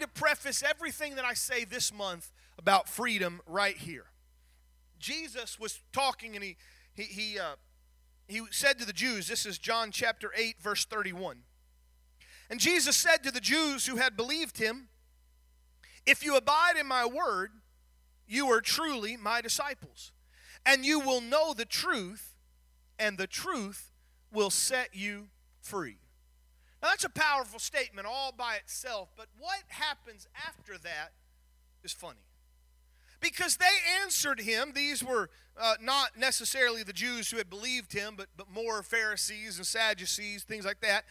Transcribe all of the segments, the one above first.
to preface everything that I say this month about freedom right here. Jesus was talking and he he he uh, he said to the Jews, this is John chapter 8 verse 31. And Jesus said to the Jews who had believed him, if you abide in my word, you are truly my disciples, and you will know the truth, and the truth will set you free. Now, that's a powerful statement all by itself, but what happens after that is funny. Because they answered him, these were uh, not necessarily the Jews who had believed him, but, but more Pharisees and Sadducees, things like that.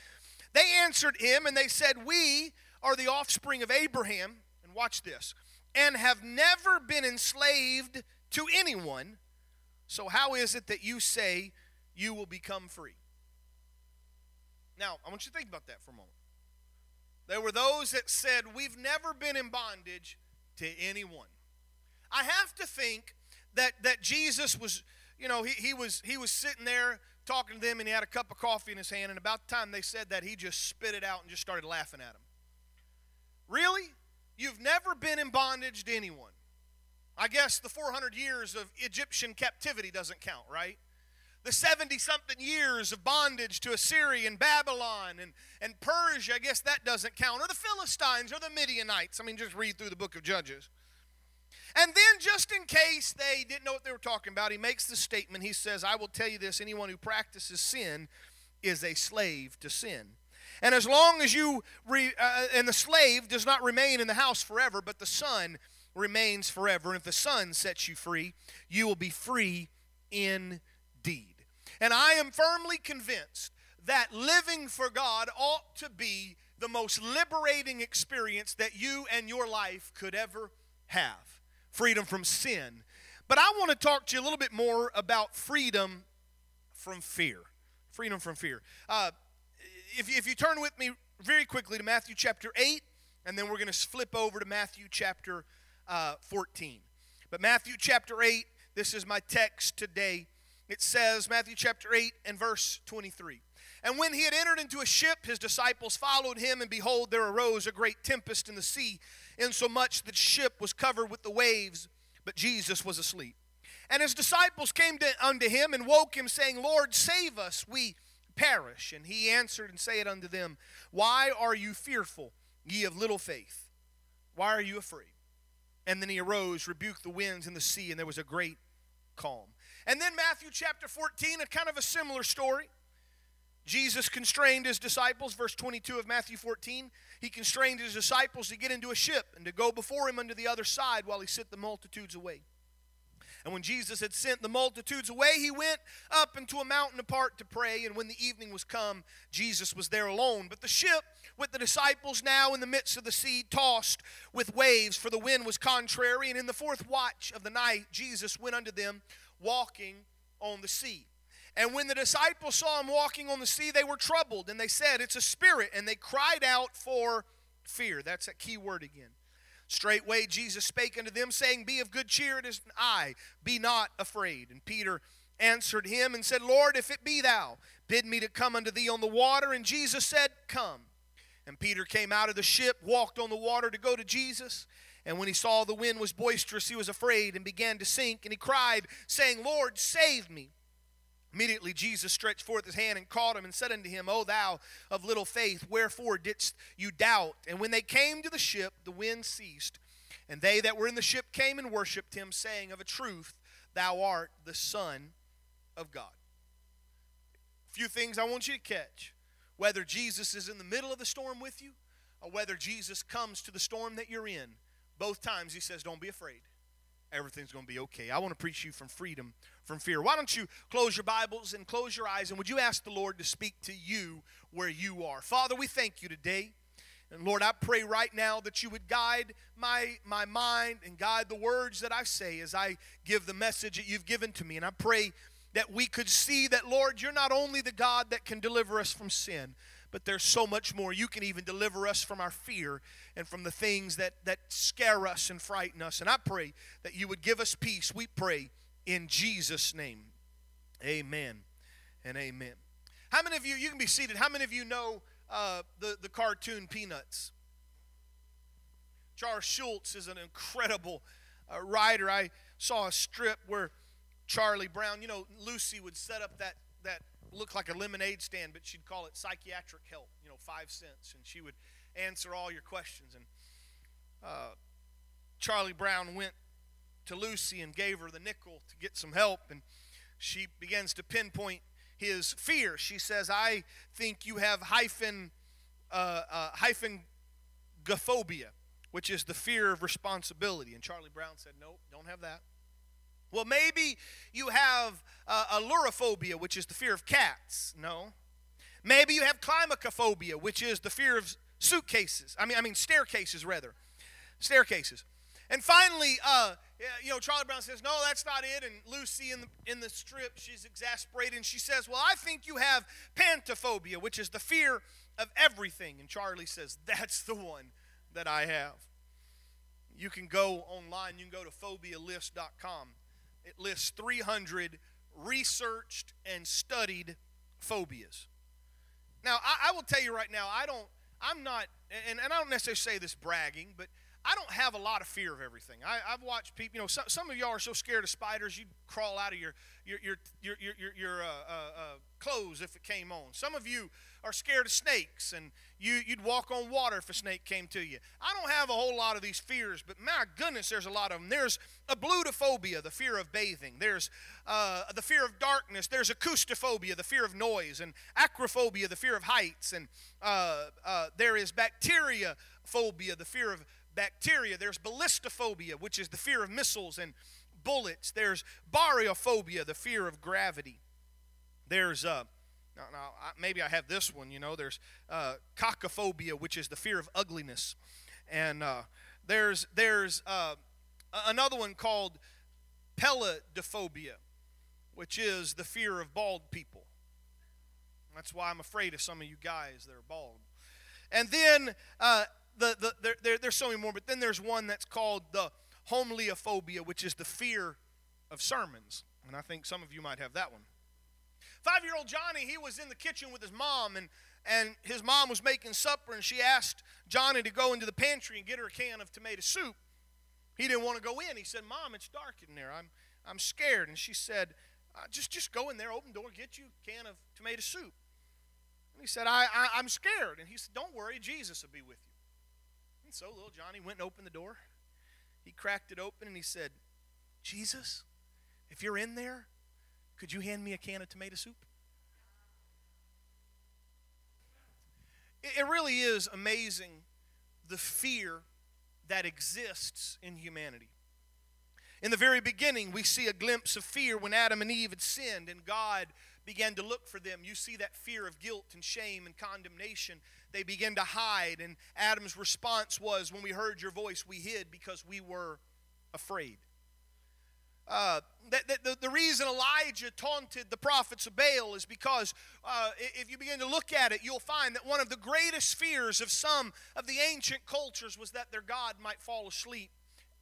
They answered him and they said, We are the offspring of Abraham, and watch this, and have never been enslaved to anyone. So, how is it that you say you will become free? Now, I want you to think about that for a moment. There were those that said, We've never been in bondage to anyone. I have to think that, that Jesus was, you know, he, he, was, he was sitting there talking to them and he had a cup of coffee in his hand, and about the time they said that, he just spit it out and just started laughing at them. Really? You've never been in bondage to anyone. I guess the 400 years of Egyptian captivity doesn't count, right? The 70 something years of bondage to Assyria and Babylon and, and Persia, I guess that doesn't count, or the Philistines or the Midianites. I mean, just read through the book of Judges. And then, just in case they didn't know what they were talking about, he makes the statement. He says, I will tell you this anyone who practices sin is a slave to sin. And as long as you, re, uh, and the slave does not remain in the house forever, but the son remains forever. And if the son sets you free, you will be free in deed. And I am firmly convinced that living for God ought to be the most liberating experience that you and your life could ever have freedom from sin. But I want to talk to you a little bit more about freedom from fear. Freedom from fear. Uh, if, if you turn with me very quickly to Matthew chapter 8, and then we're going to flip over to Matthew chapter uh, 14. But Matthew chapter 8, this is my text today it says, Matthew chapter 8 and verse 23. And when he had entered into a ship, his disciples followed him, and behold, there arose a great tempest in the sea, insomuch that the ship was covered with the waves, but Jesus was asleep. And his disciples came to, unto him and woke him, saying, Lord, save us, we perish. And he answered and said unto them, Why are you fearful, ye of little faith? Why are you afraid? And then he arose, rebuked the winds and the sea, and there was a great calm. And then Matthew chapter 14, a kind of a similar story. Jesus constrained his disciples, verse 22 of Matthew 14. He constrained his disciples to get into a ship and to go before him unto the other side while he sent the multitudes away. And when Jesus had sent the multitudes away, he went up into a mountain apart to pray. And when the evening was come, Jesus was there alone. But the ship, with the disciples now in the midst of the sea, tossed with waves, for the wind was contrary. And in the fourth watch of the night, Jesus went unto them walking on the sea. And when the disciples saw him walking on the sea, they were troubled, and they said, It's a spirit, and they cried out for fear. That's that key word again. Straightway Jesus spake unto them, saying, Be of good cheer, it is I, be not afraid. And Peter answered him and said, Lord, if it be thou, bid me to come unto thee on the water. And Jesus said, Come. And Peter came out of the ship, walked on the water to go to Jesus. And when he saw the wind was boisterous, he was afraid and began to sink. And he cried, saying, Lord, save me. Immediately Jesus stretched forth his hand and caught him and said unto him, O thou of little faith, wherefore didst you doubt? And when they came to the ship, the wind ceased. And they that were in the ship came and worshipped him, saying, Of a truth, thou art the Son of God. A few things I want you to catch. Whether Jesus is in the middle of the storm with you, or whether Jesus comes to the storm that you're in, both times he says, Don't be afraid. Everything's going to be okay. I want to preach you from freedom from fear. Why don't you close your Bibles and close your eyes and would you ask the Lord to speak to you where you are? Father, we thank you today. And Lord, I pray right now that you would guide my, my mind and guide the words that I say as I give the message that you've given to me. And I pray that we could see that, Lord, you're not only the God that can deliver us from sin, but there's so much more. You can even deliver us from our fear and from the things that, that scare us and frighten us. And I pray that you would give us peace. We pray in Jesus' name. Amen and amen. How many of you, you can be seated, how many of you know uh, the, the cartoon Peanuts? Charles Schulz is an incredible uh, writer. I saw a strip where Charlie Brown, you know, Lucy would set up that that looked like a lemonade stand, but she'd call it psychiatric help, you know, five cents, and she would answer all your questions. And uh, Charlie Brown went to Lucy and gave her the nickel to get some help, and she begins to pinpoint his fear. She says, "I think you have hyphen uh, uh, hyphen gophobia, which is the fear of responsibility." And Charlie Brown said, "Nope, don't have that." Well, maybe you have uh, ailurophobia, which is the fear of cats. No. Maybe you have climacophobia, which is the fear of suitcases. I mean, I mean staircases rather, staircases. And finally, uh, you know, Charlie Brown says, "No, that's not it." And Lucy in the in the strip, she's exasperated, and she says, "Well, I think you have pantophobia, which is the fear of everything." And Charlie says, "That's the one that I have." You can go online. You can go to phobialist.com it lists 300 researched and studied phobias. Now, I, I, will tell you right now, I don't, I'm not, and, and I don't necessarily say this bragging, but I don't have a lot of fear of everything. I, have watched people, you know, some, some of y'all are so scared of spiders, you'd crawl out of your, your, your, your, your, your, uh, uh, uh, clothes if it came on. Some of you are scared of snakes and you, you'd walk on water if a snake came to you. I don't have a whole lot of these fears, but my goodness, there's a lot of them. There's ablutophobia, the fear of bathing. There's uh, the fear of darkness. There's acoustophobia, the fear of noise. And acrophobia, the fear of heights. And uh, there is bacteria phobia, the fear of bacteria. There's ballistophobia, which is the fear of missiles and bullets. There's baryophobia, the fear of gravity. There's uh, now, now maybe I have this one. You know, there's uh, cockrophobia, which is the fear of ugliness, and uh, there's there's uh, another one called peladophobia, which is the fear of bald people. That's why I'm afraid of some of you guys that are bald. And then uh, the, the, there, there, there's so many more, but then there's one that's called the homileophobia, which is the fear of sermons. And I think some of you might have that one. Five year old Johnny, he was in the kitchen with his mom, and, and his mom was making supper, and she asked Johnny to go into the pantry and get her a can of tomato soup. He didn't want to go in. He said, Mom, it's dark in there. I'm, I'm scared. And she said, uh, just, just go in there, open the door, get you a can of tomato soup. And he said, I, I, I'm scared. And he said, Don't worry, Jesus will be with you. And so little Johnny went and opened the door. He cracked it open and he said, Jesus, if you're in there, could you hand me a can of tomato soup? It really is amazing the fear that exists in humanity. In the very beginning, we see a glimpse of fear when Adam and Eve had sinned and God began to look for them. You see that fear of guilt and shame and condemnation. They begin to hide, and Adam's response was, When we heard your voice, we hid because we were afraid. Uh, the, the, the, reason Elijah taunted the prophets of Baal is because uh, if you begin to look at it, you'll find that one of the greatest fears of some of the ancient cultures was that their God might fall asleep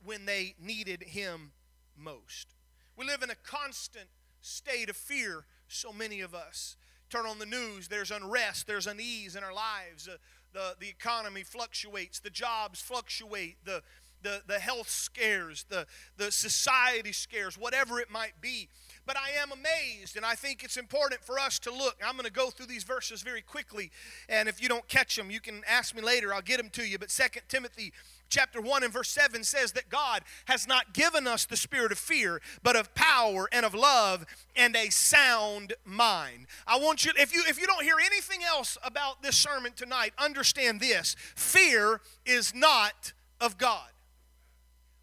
when they needed him most. We live in a constant state of fear, so many of us. Turn on the news, there's unrest, there's unease in our lives. Uh, the, the economy fluctuates, the jobs fluctuate, the, the, the health scares, the, the society scares, whatever it might be. But I am amazed, and I think it's important for us to look. I'm going to go through these verses very quickly, and if you don't catch them, you can ask me later. I'll get them to you. But Second Timothy chapter 1 and verse 7 says that God has not given us the spirit of fear, but of power and of love and a sound mind. I want you if you if you don't hear anything else about this sermon tonight, understand this. Fear is not of God.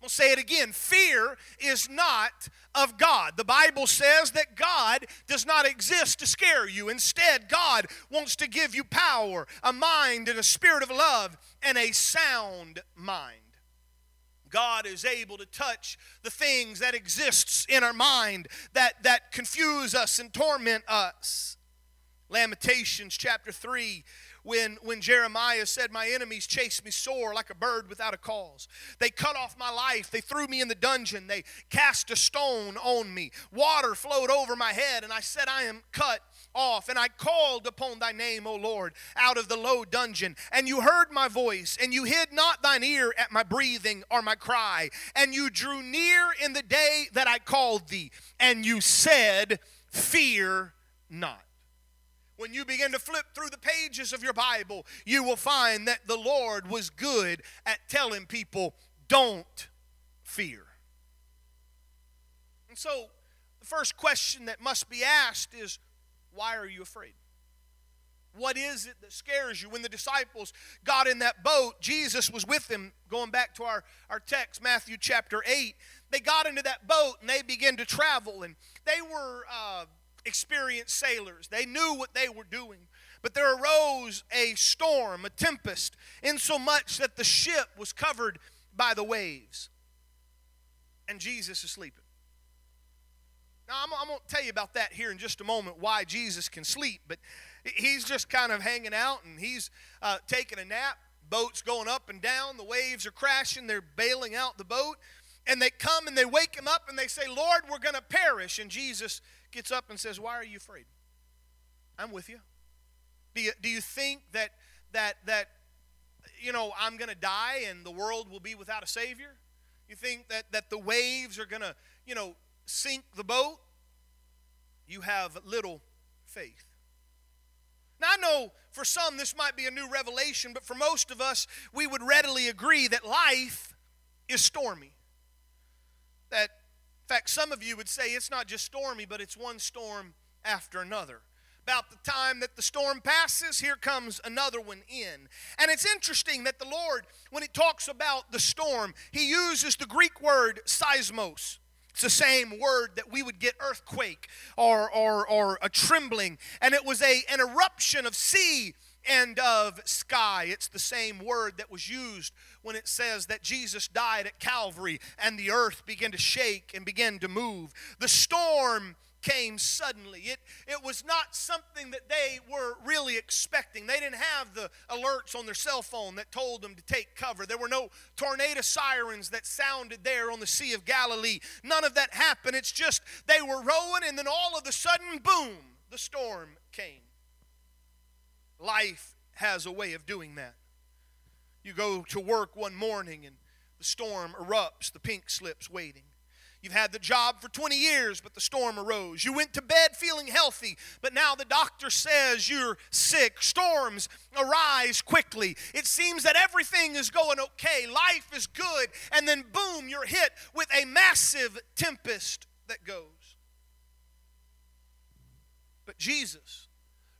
I'll say it again. Fear is not of God. The Bible says that God does not exist to scare you. Instead, God wants to give you power, a mind, and a spirit of love, and a sound mind. God is able to touch the things that exists in our mind that, that confuse us and torment us. Lamentations chapter 3 when, when Jeremiah said, My enemies chased me sore like a bird without a cause. They cut off my life. They threw me in the dungeon. They cast a stone on me. Water flowed over my head, and I said, I am cut off. And I called upon thy name, O Lord, out of the low dungeon. And you heard my voice, and you hid not thine ear at my breathing or my cry. And you drew near in the day that I called thee, and you said, Fear not. When you begin to flip through the pages of your Bible, you will find that the Lord was good at telling people, don't fear. And so, the first question that must be asked is, why are you afraid? What is it that scares you? When the disciples got in that boat, Jesus was with them. Going back to our, our text, Matthew chapter 8, they got into that boat and they began to travel. And they were uh, experienced sailors, they knew what they were doing. But there arose a storm, a tempest, insomuch that the ship was covered by the waves. And Jesus is sleeping. Now, I'm, I'm going to tell you about that here in just a moment, why Jesus can sleep. But he's just kind of hanging out and he's uh, taking a nap. Boat's going up and down. The waves are crashing. They're bailing out the boat. And they come and they wake him up and they say, Lord, we're going to perish. And Jesus gets up and says, Why are you afraid? I'm with you. Do you, do you think that, that, that, you know, I'm going to die and the world will be without a Savior? You think that, that the waves are going to, you know, sink the boat, you have little faith. Now, I know for some this might be a new revelation, but for most of us, we would readily agree that life is stormy. That, in fact, some of you would say it's not just stormy, but it's one storm after another. About the time that the storm passes, here comes another one in. And it's interesting that the Lord, when He talks about the storm, He uses the Greek word seismos. It's the same word that we would get earthquake or, or, or a trembling. And it was a, an eruption of sea and of sky. It's the same word that was used when it says that Jesus died at Calvary and the earth began to shake and began to move. The storm came suddenly. It, it was not something that they were really expecting. They didn't have the alerts on their cell phone that told them to take cover. There were no tornado sirens that sounded there on the Sea of Galilee. None of that happened. It's just they were rowing, and then all of a sudden, boom, the storm came. Life has a way of doing that. You go to work one morning and the storm erupts, the pink slips waiting. You've had the job for 20 years, but the storm arose. You went to bed feeling healthy, but now the doctor says you're sick. Storms arise quickly. It seems that everything is going okay, life is good, and then boom, you're hit with a massive tempest that goes. But Jesus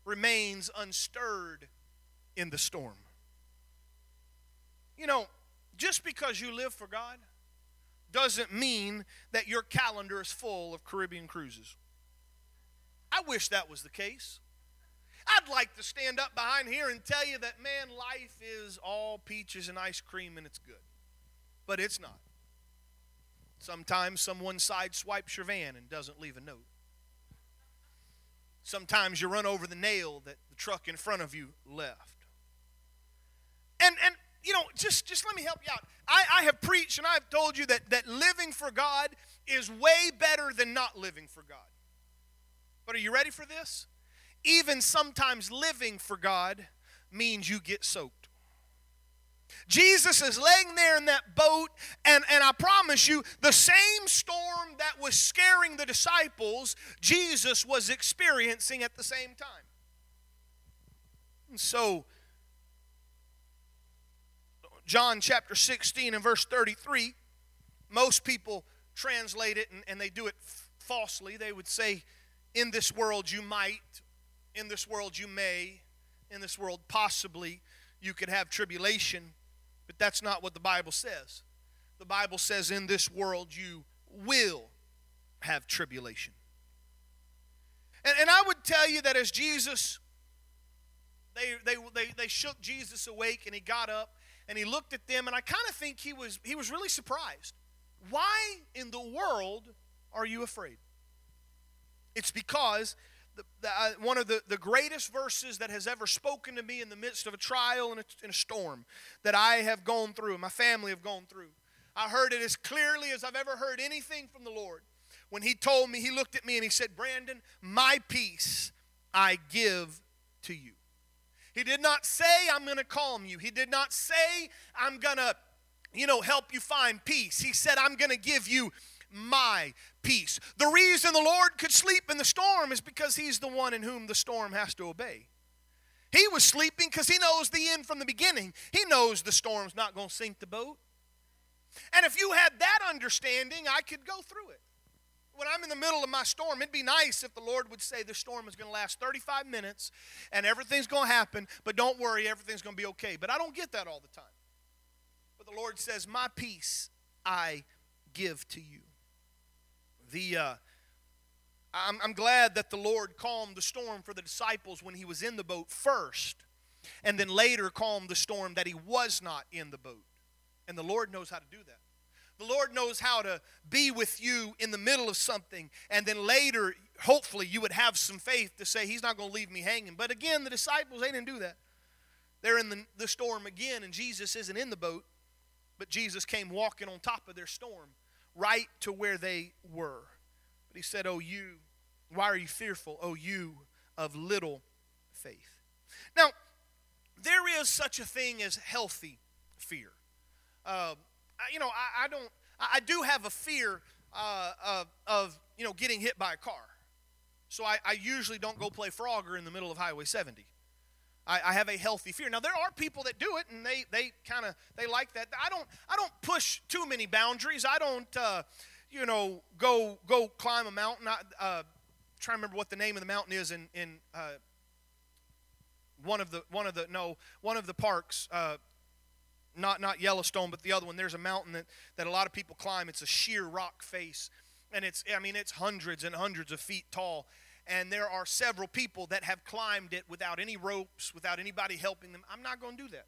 remains unstirred in the storm. You know, just because you live for God, doesn't mean that your calendar is full of Caribbean cruises. I wish that was the case. I'd like to stand up behind here and tell you that, man, life is all peaches and ice cream and it's good. But it's not. Sometimes someone sideswipes your van and doesn't leave a note. Sometimes you run over the nail that the truck in front of you left. And, and you know, just, just let me help you out. I, I have preached and I've told you that, that living for God is way better than not living for God. But are you ready for this? Even sometimes living for God means you get soaked. Jesus is laying there in that boat, and, and I promise you, the same storm that was scaring the disciples, Jesus was experiencing at the same time. And so, John chapter 16 and verse 33, most people translate it and, and they do it f- falsely. They would say, In this world you might, in this world you may, in this world possibly you could have tribulation. But that's not what the Bible says. The Bible says, In this world you will have tribulation. And, and I would tell you that as Jesus, they, they, they, they shook Jesus awake and he got up and he looked at them and I kind of think he was he was really surprised. Why in the world are you afraid? It's because the, uh, one of the, the greatest verses that has ever spoken to me in the midst of a trial and a, and a storm that I have gone through, my family have gone through. I heard it as clearly as I've ever heard anything from the Lord. When He told me, He looked at me and He said, Brandon, my peace I give to you. He did not say, I'm going to calm you. He did not say, I'm going to, you know, help you find peace. He said, I'm going to give you my peace. The reason the Lord could sleep in the storm is because He's the one in whom the storm has to obey. He was sleeping because He knows the end from the beginning. He knows the storm's not going to sink the boat. And if you had that understanding, I could go through it. When I'm in the middle of my storm, it'd be nice if the Lord would say the storm is going to last 35 minutes and everything's going to happen, but don't worry, everything's going to be okay. But I don't get that all the time. But the Lord says, My peace I give to you. The, uh, I'm, I'm glad that the Lord calmed the storm for the disciples when he was in the boat first, and then later calmed the storm that he was not in the boat. And the Lord knows how to do that. The Lord knows how to be with you in the middle of something, and then later, hopefully, you would have some faith to say, He's not going to leave me hanging. But again, the disciples, they didn't do that. They're in the, the storm again, and Jesus isn't in the boat, but Jesus came walking on top of their storm right to where they were. But he said, Oh, you, why are you fearful? Oh, you of little faith. Now, there is such a thing as healthy fear. Uh, you know, I, I, don't, I do have a fear uh, of, of, you know, getting hit by a car. So I, I usually don't go play Frogger in the middle of Highway 70. I, I, have a healthy fear. Now there are people that do it, and they they kind of they like that. I don't I don't push too many boundaries. I don't uh, you know go go climb a mountain. I uh, try to remember what the name of the mountain is in in uh, one of the one of the no one of the parks. Uh, not not Yellowstone, but the other one. There's a mountain that, that a lot of people climb. It's a sheer rock face, and it's I mean it's hundreds and hundreds of feet tall and there are several people that have climbed it without any ropes, without anybody helping them. I'm not going to do that.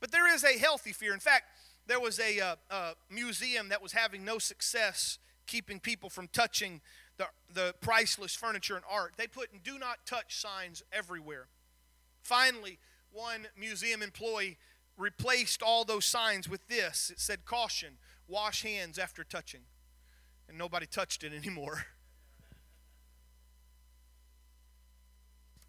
But there is a healthy fear. In fact, there was a, uh, a museum that was having no success keeping people from touching the, the priceless furniture and art. They put do not touch signs everywhere. Finally, one museum employee replaced all those signs with this. It said, Caution, wash hands after touching. And nobody touched it anymore.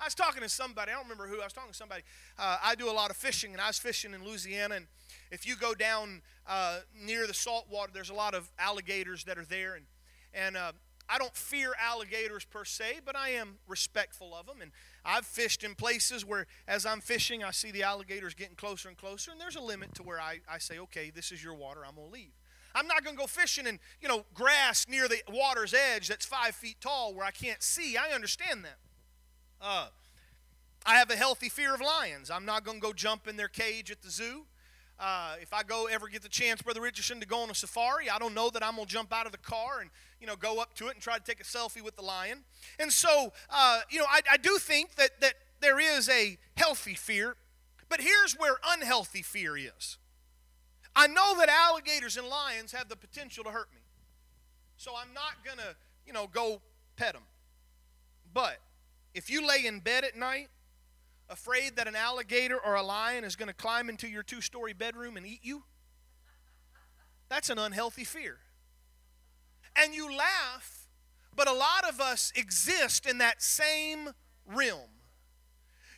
I was talking to somebody, I don't remember who, I was talking to somebody. Uh, I do a lot of fishing, and I was fishing in Louisiana. And if you go down uh, near the salt water, there's a lot of alligators that are there. And, and uh, I don't fear alligators per se, but I am respectful of them. And I've fished in places where, as I'm fishing, I see the alligators getting closer and closer, and there's a limit to where I, I say, okay, this is your water, I'm going to leave. I'm not going to go fishing in, you know, grass near the water's edge that's five feet tall where I can't see. I understand that. Uh, I have a healthy fear of lions. I'm not going to go jump in their cage at the zoo. Uh, if I go ever get the chance, Brother Richardson, to go on a safari, I don't know that I'm going to jump out of the car and you know go up to it and try to take a selfie with the lion. And so, uh, you know, I, I do think that that there is a healthy fear, but here's where unhealthy fear is. I know that alligators and lions have the potential to hurt me, so I'm not going to you know go pet them. But if you lay in bed at night, afraid that an alligator or a lion is going to climb into your two story bedroom and eat you, that's an unhealthy fear. And you laugh, but a lot of us exist in that same realm.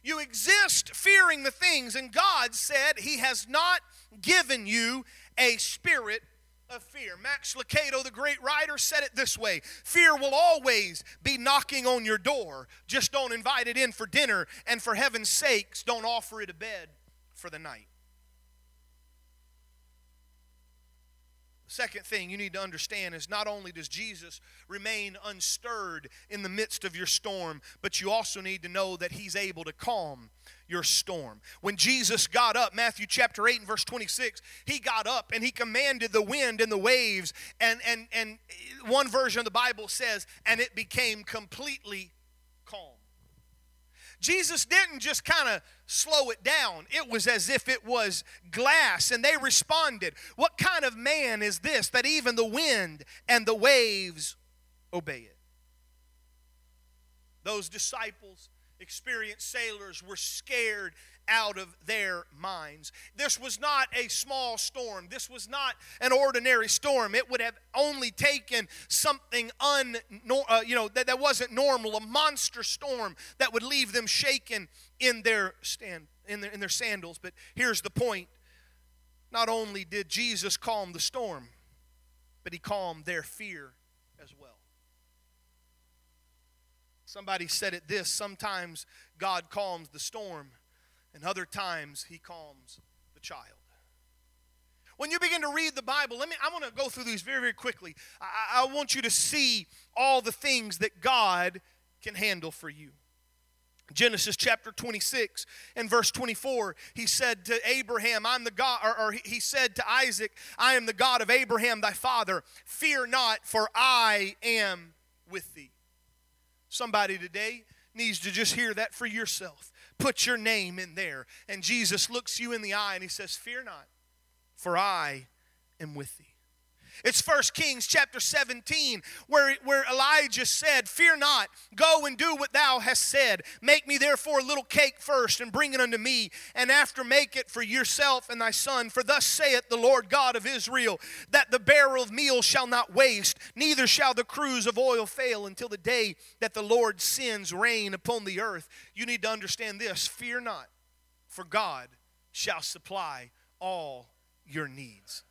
You exist fearing the things, and God said He has not given you a spirit of fear. Max Lucado, the great writer, said it this way Fear will always be knocking on your door. Just don't invite it in for dinner, and for heaven's sakes, don't offer it a bed for the night. Second thing you need to understand is not only does Jesus remain unstirred in the midst of your storm, but you also need to know that he's able to calm your storm. When Jesus got up, Matthew chapter 8 and verse 26, he got up and he commanded the wind and the waves and and and one version of the Bible says and it became completely calm. Jesus didn't just kind of slow it down. It was as if it was glass, and they responded, What kind of man is this that even the wind and the waves obey it? Those disciples, experienced sailors, were scared out of their minds. This was not a small storm. This was not an ordinary storm. It would have only taken something un, uh, you know, that, that wasn't normal, a monster storm that would leave them shaken in their stand in their, in their sandals. But here's the point. Not only did Jesus calm the storm, but he calmed their fear as well. Somebody said it this sometimes God calms the storm and other times he calms the child. When you begin to read the Bible, let me I want to go through these very, very quickly. I, I want you to see all the things that God can handle for you. Genesis chapter 26 and verse 24, he said to Abraham, I'm the God, or, or, he said to Isaac, I am the God of Abraham thy father. Fear not, for I am with thee. Somebody today needs to just hear that for yourself put your name in there. And Jesus looks you in the eye and he says, Fear not, for I am with thee. It's First Kings chapter 17 where, where Elijah said, Fear not, go and do what thou hast said. Make me therefore a little cake first and bring it unto me, and after make it for yourself and thy son. For thus saith the Lord God of Israel, that the barrel of meal shall not waste, neither shall the cruse of oil fail until the day that the Lord sends rain upon the earth. You need to understand this fear not, for God shall supply all your needs.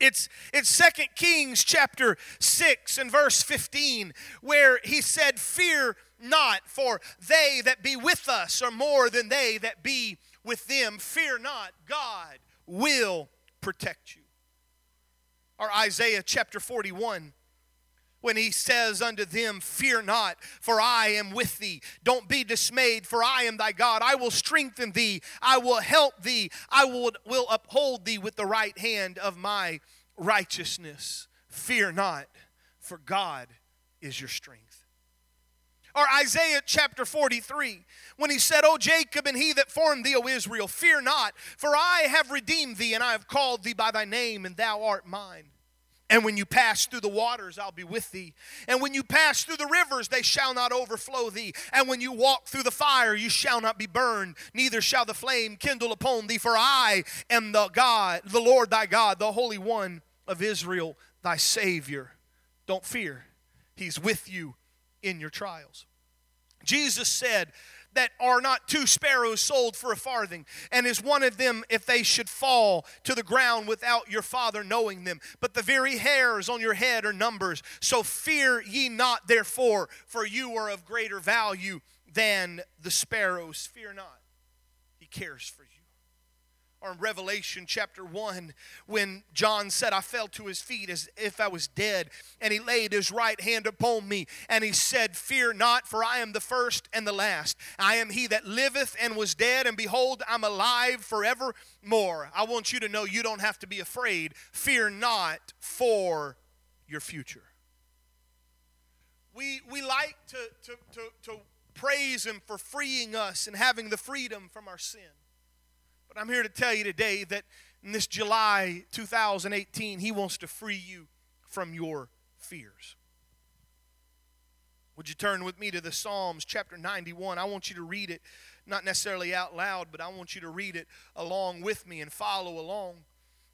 It's it's Second Kings chapter 6 and verse 15 where he said fear not for they that be with us are more than they that be with them fear not God will protect you. Or Isaiah chapter 41 when he says unto them, Fear not, for I am with thee. Don't be dismayed, for I am thy God. I will strengthen thee. I will help thee. I will, will uphold thee with the right hand of my righteousness. Fear not, for God is your strength. Or Isaiah chapter 43, when he said, O Jacob and he that formed thee, O Israel, fear not, for I have redeemed thee, and I have called thee by thy name, and thou art mine. And when you pass through the waters, I'll be with thee. And when you pass through the rivers, they shall not overflow thee. And when you walk through the fire, you shall not be burned, neither shall the flame kindle upon thee. For I am the God, the Lord thy God, the Holy One of Israel, thy Savior. Don't fear, He's with you in your trials. Jesus said, that are not two sparrows sold for a farthing? And is one of them if they should fall to the ground without your Father knowing them? But the very hairs on your head are numbers. So fear ye not, therefore, for you are of greater value than the sparrows. Fear not, He cares for you or in Revelation chapter 1, when John said, I fell to his feet as if I was dead, and he laid his right hand upon me, and he said, Fear not, for I am the first and the last. I am he that liveth and was dead, and behold, I'm alive forevermore. I want you to know you don't have to be afraid. Fear not for your future. We, we like to, to, to, to praise him for freeing us and having the freedom from our sin. I'm here to tell you today that in this July 2018, He wants to free you from your fears. Would you turn with me to the Psalms chapter 91? I want you to read it, not necessarily out loud, but I want you to read it along with me and follow along.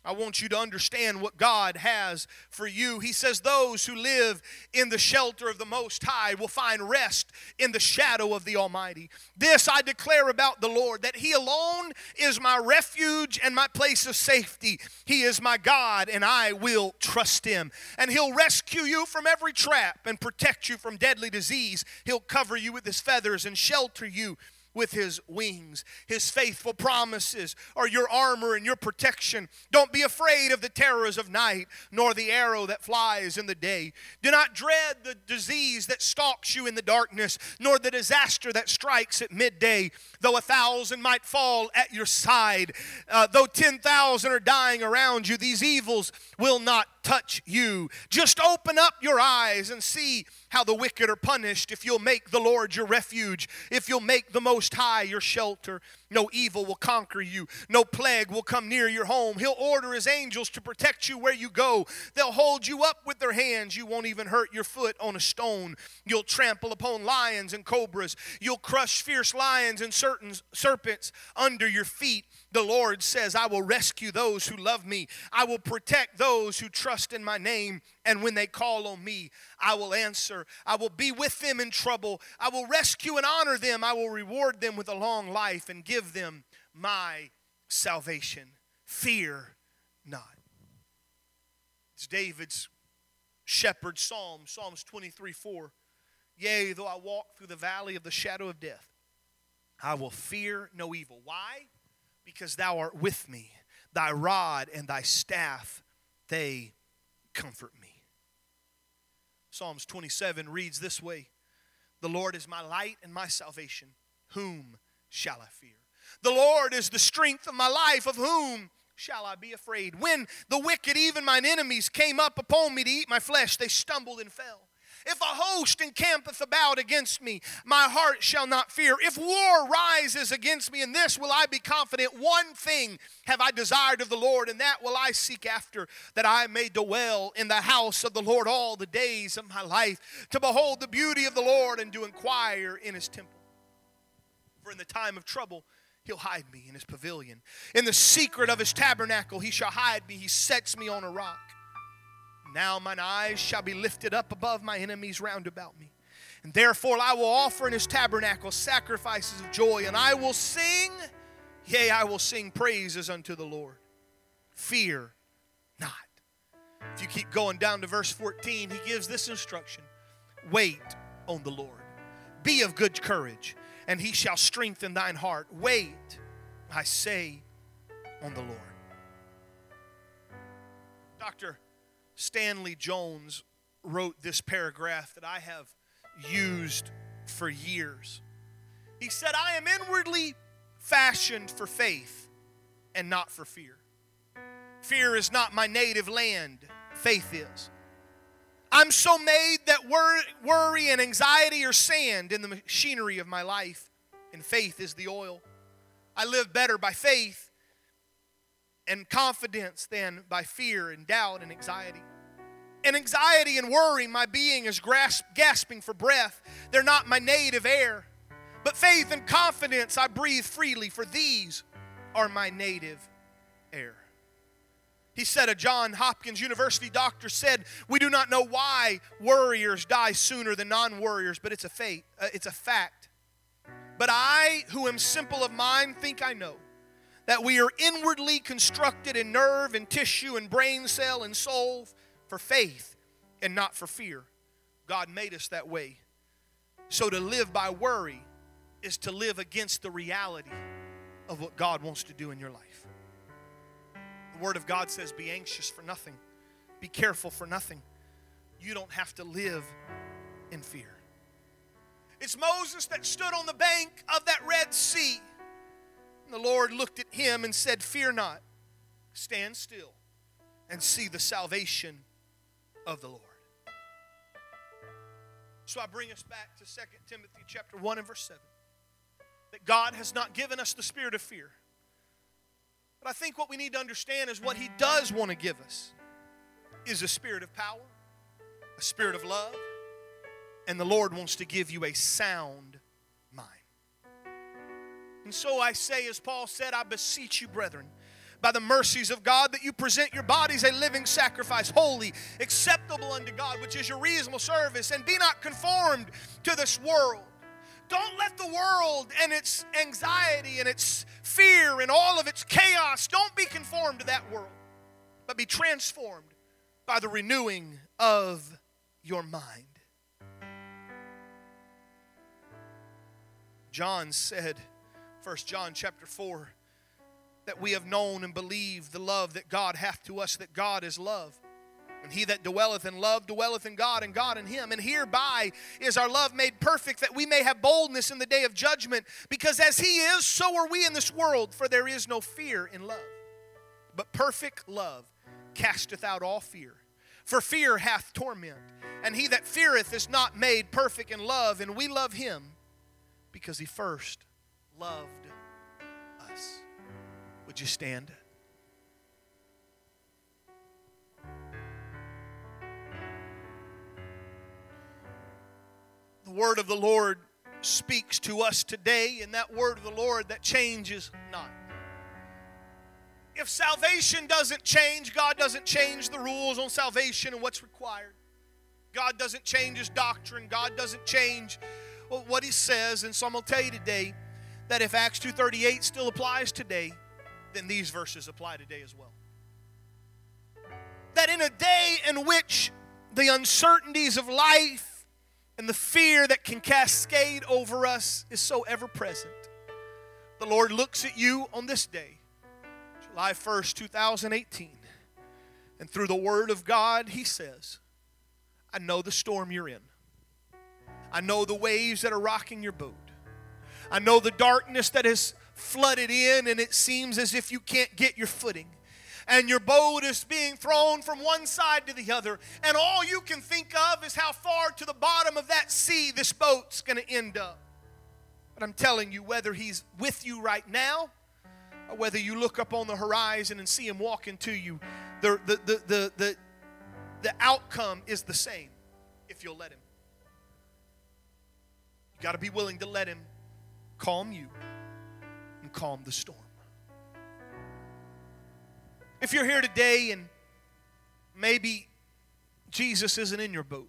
I want you to understand what God has for you. He says, Those who live in the shelter of the Most High will find rest in the shadow of the Almighty. This I declare about the Lord, that He alone is my refuge and my place of safety. He is my God, and I will trust Him. And He'll rescue you from every trap and protect you from deadly disease. He'll cover you with His feathers and shelter you with his wings. His faithful promises are your armor and your protection. Don't be afraid of the terrors of night, nor the arrow that flies in the day. Do not dread the disease that stalks you in the darkness, nor the disaster that strikes at midday. Though a thousand might fall at your side, uh, though 10,000 are dying around you, these evils will not touch you. Just open up your eyes and see how the wicked are punished if you'll make the Lord your refuge, if you'll make the Most High your shelter. No evil will conquer you. No plague will come near your home. He'll order his angels to protect you where you go. They'll hold you up with their hands. You won't even hurt your foot on a stone. You'll trample upon lions and cobras. You'll crush fierce lions and certain serpents under your feet. The Lord says, I will rescue those who love me. I will protect those who trust in my name. And when they call on me, I will answer. I will be with them in trouble. I will rescue and honor them. I will reward them with a long life and give them my salvation. Fear not. It's David's shepherd psalm, Psalms 23 4. Yea, though I walk through the valley of the shadow of death, I will fear no evil. Why? because thou art with me. Thy rod and thy staff, they comfort me. Psalms 27 reads this way The Lord is my light and my salvation. Whom shall I fear? The Lord is the strength of my life. Of whom shall I be afraid? When the wicked, even mine enemies, came up upon me to eat my flesh, they stumbled and fell. If a host encampeth about against me, my heart shall not fear. If war rises against me, in this will I be confident. One thing have I desired of the Lord, and that will I seek after, that I may dwell in the house of the Lord all the days of my life, to behold the beauty of the Lord and to inquire in his temple. For in the time of trouble, He'll hide me in his pavilion. In the secret of his tabernacle, he shall hide me. He sets me on a rock. Now mine eyes shall be lifted up above my enemies round about me. And therefore I will offer in his tabernacle sacrifices of joy, and I will sing, yea, I will sing praises unto the Lord. Fear not. If you keep going down to verse 14, he gives this instruction Wait on the Lord. Be of good courage, and he shall strengthen thine heart. Wait, I say, on the Lord. Dr. Stanley Jones wrote this paragraph that I have used for years. He said, I am inwardly fashioned for faith and not for fear. Fear is not my native land, faith is. I'm so made that worry and anxiety are sand in the machinery of my life, and faith is the oil. I live better by faith and confidence than by fear and doubt and anxiety. And anxiety and worry, my being is grasp, gasping for breath. They're not my native air. But faith and confidence I breathe freely, for these are my native air. He said, a John Hopkins University doctor said, We do not know why worriers die sooner than non worriers, but it's a, fate, uh, it's a fact. But I, who am simple of mind, think I know that we are inwardly constructed in nerve and tissue and brain cell and soul for faith and not for fear. God made us that way. So to live by worry is to live against the reality of what God wants to do in your life. The Word of God says, Be anxious for nothing, be careful for nothing. You don't have to live in fear. It's Moses that stood on the bank of that Red Sea the Lord looked at him and said, Fear not, stand still and see the salvation of the Lord. So I bring us back to 2 Timothy chapter 1 and verse 7. That God has not given us the spirit of fear. But I think what we need to understand is what He does want to give us is a spirit of power, a spirit of love, and the Lord wants to give you a sound and so I say, as Paul said, I beseech you, brethren, by the mercies of God, that you present your bodies a living sacrifice, holy, acceptable unto God, which is your reasonable service, and be not conformed to this world. Don't let the world and its anxiety and its fear and all of its chaos, don't be conformed to that world, but be transformed by the renewing of your mind. John said, 1 John chapter 4 that we have known and believed the love that God hath to us, that God is love. And he that dwelleth in love dwelleth in God, and God in him. And hereby is our love made perfect, that we may have boldness in the day of judgment. Because as he is, so are we in this world, for there is no fear in love. But perfect love casteth out all fear. For fear hath torment, and he that feareth is not made perfect in love. And we love him because he first loved us. Would you stand? The word of the Lord speaks to us today, and that word of the Lord that changes not. If salvation doesn't change, God doesn't change the rules on salvation and what's required. God doesn't change his doctrine. God doesn't change what he says. And so I'm going to tell you today that if Acts 2:38 still applies today, then these verses apply today as well. That in a day in which the uncertainties of life and the fear that can cascade over us is so ever present, the Lord looks at you on this day, July 1st, 2018, and through the Word of God, He says, I know the storm you're in. I know the waves that are rocking your boat. I know the darkness that has flooded in, and it seems as if you can't get your footing. And your boat is being thrown from one side to the other. And all you can think of is how far to the bottom of that sea this boat's going to end up. But I'm telling you, whether He's with you right now, or whether you look up on the horizon and see Him walking to you, the, the, the, the, the, the outcome is the same if you'll let Him. You got to be willing to let Him calm you and calm the storm. If you're here today and maybe Jesus isn't in your boat,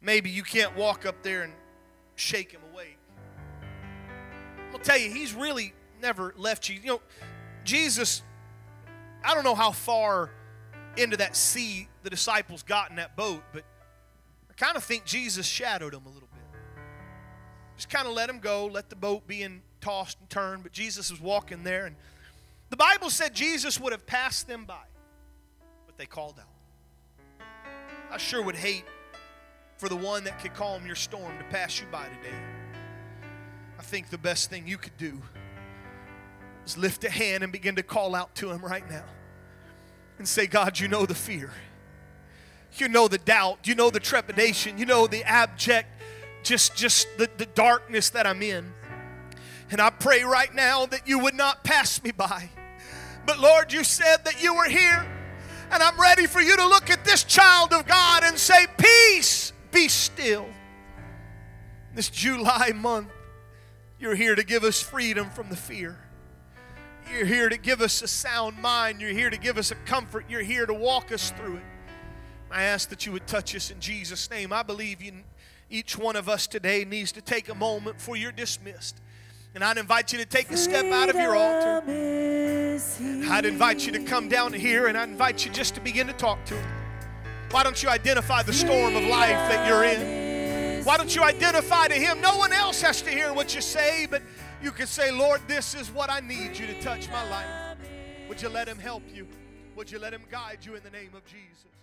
maybe you can't walk up there and shake him awake. I'll tell you, he's really never left you. You know, Jesus, I don't know how far into that sea the disciples got in that boat, but I kind of think Jesus shadowed them a little. Just kind of let them go, let the boat being tossed and turned, but Jesus was walking there, and the Bible said Jesus would have passed them by, but they called out. I sure would hate for the one that could calm your storm to pass you by today. I think the best thing you could do is lift a hand and begin to call out to him right now and say, God, you know the fear. You know the doubt. You know the trepidation. You know the abject, just, just the, the darkness that I'm in. And I pray right now that you would not pass me by. But Lord, you said that you were here. And I'm ready for you to look at this child of God and say, Peace, be still. This July month, you're here to give us freedom from the fear. You're here to give us a sound mind. You're here to give us a comfort. You're here to walk us through it. I ask that you would touch us in Jesus' name. I believe you, each one of us today needs to take a moment for you're dismissed. And I'd invite you to take a step out of your altar. I'd invite you to come down here and I'd invite you just to begin to talk to Him. Why don't you identify the storm of life that you're in? Why don't you identify to Him? No one else has to hear what you say, but you can say, Lord, this is what I need you to touch my life. Would you let Him help you? Would you let Him guide you in the name of Jesus?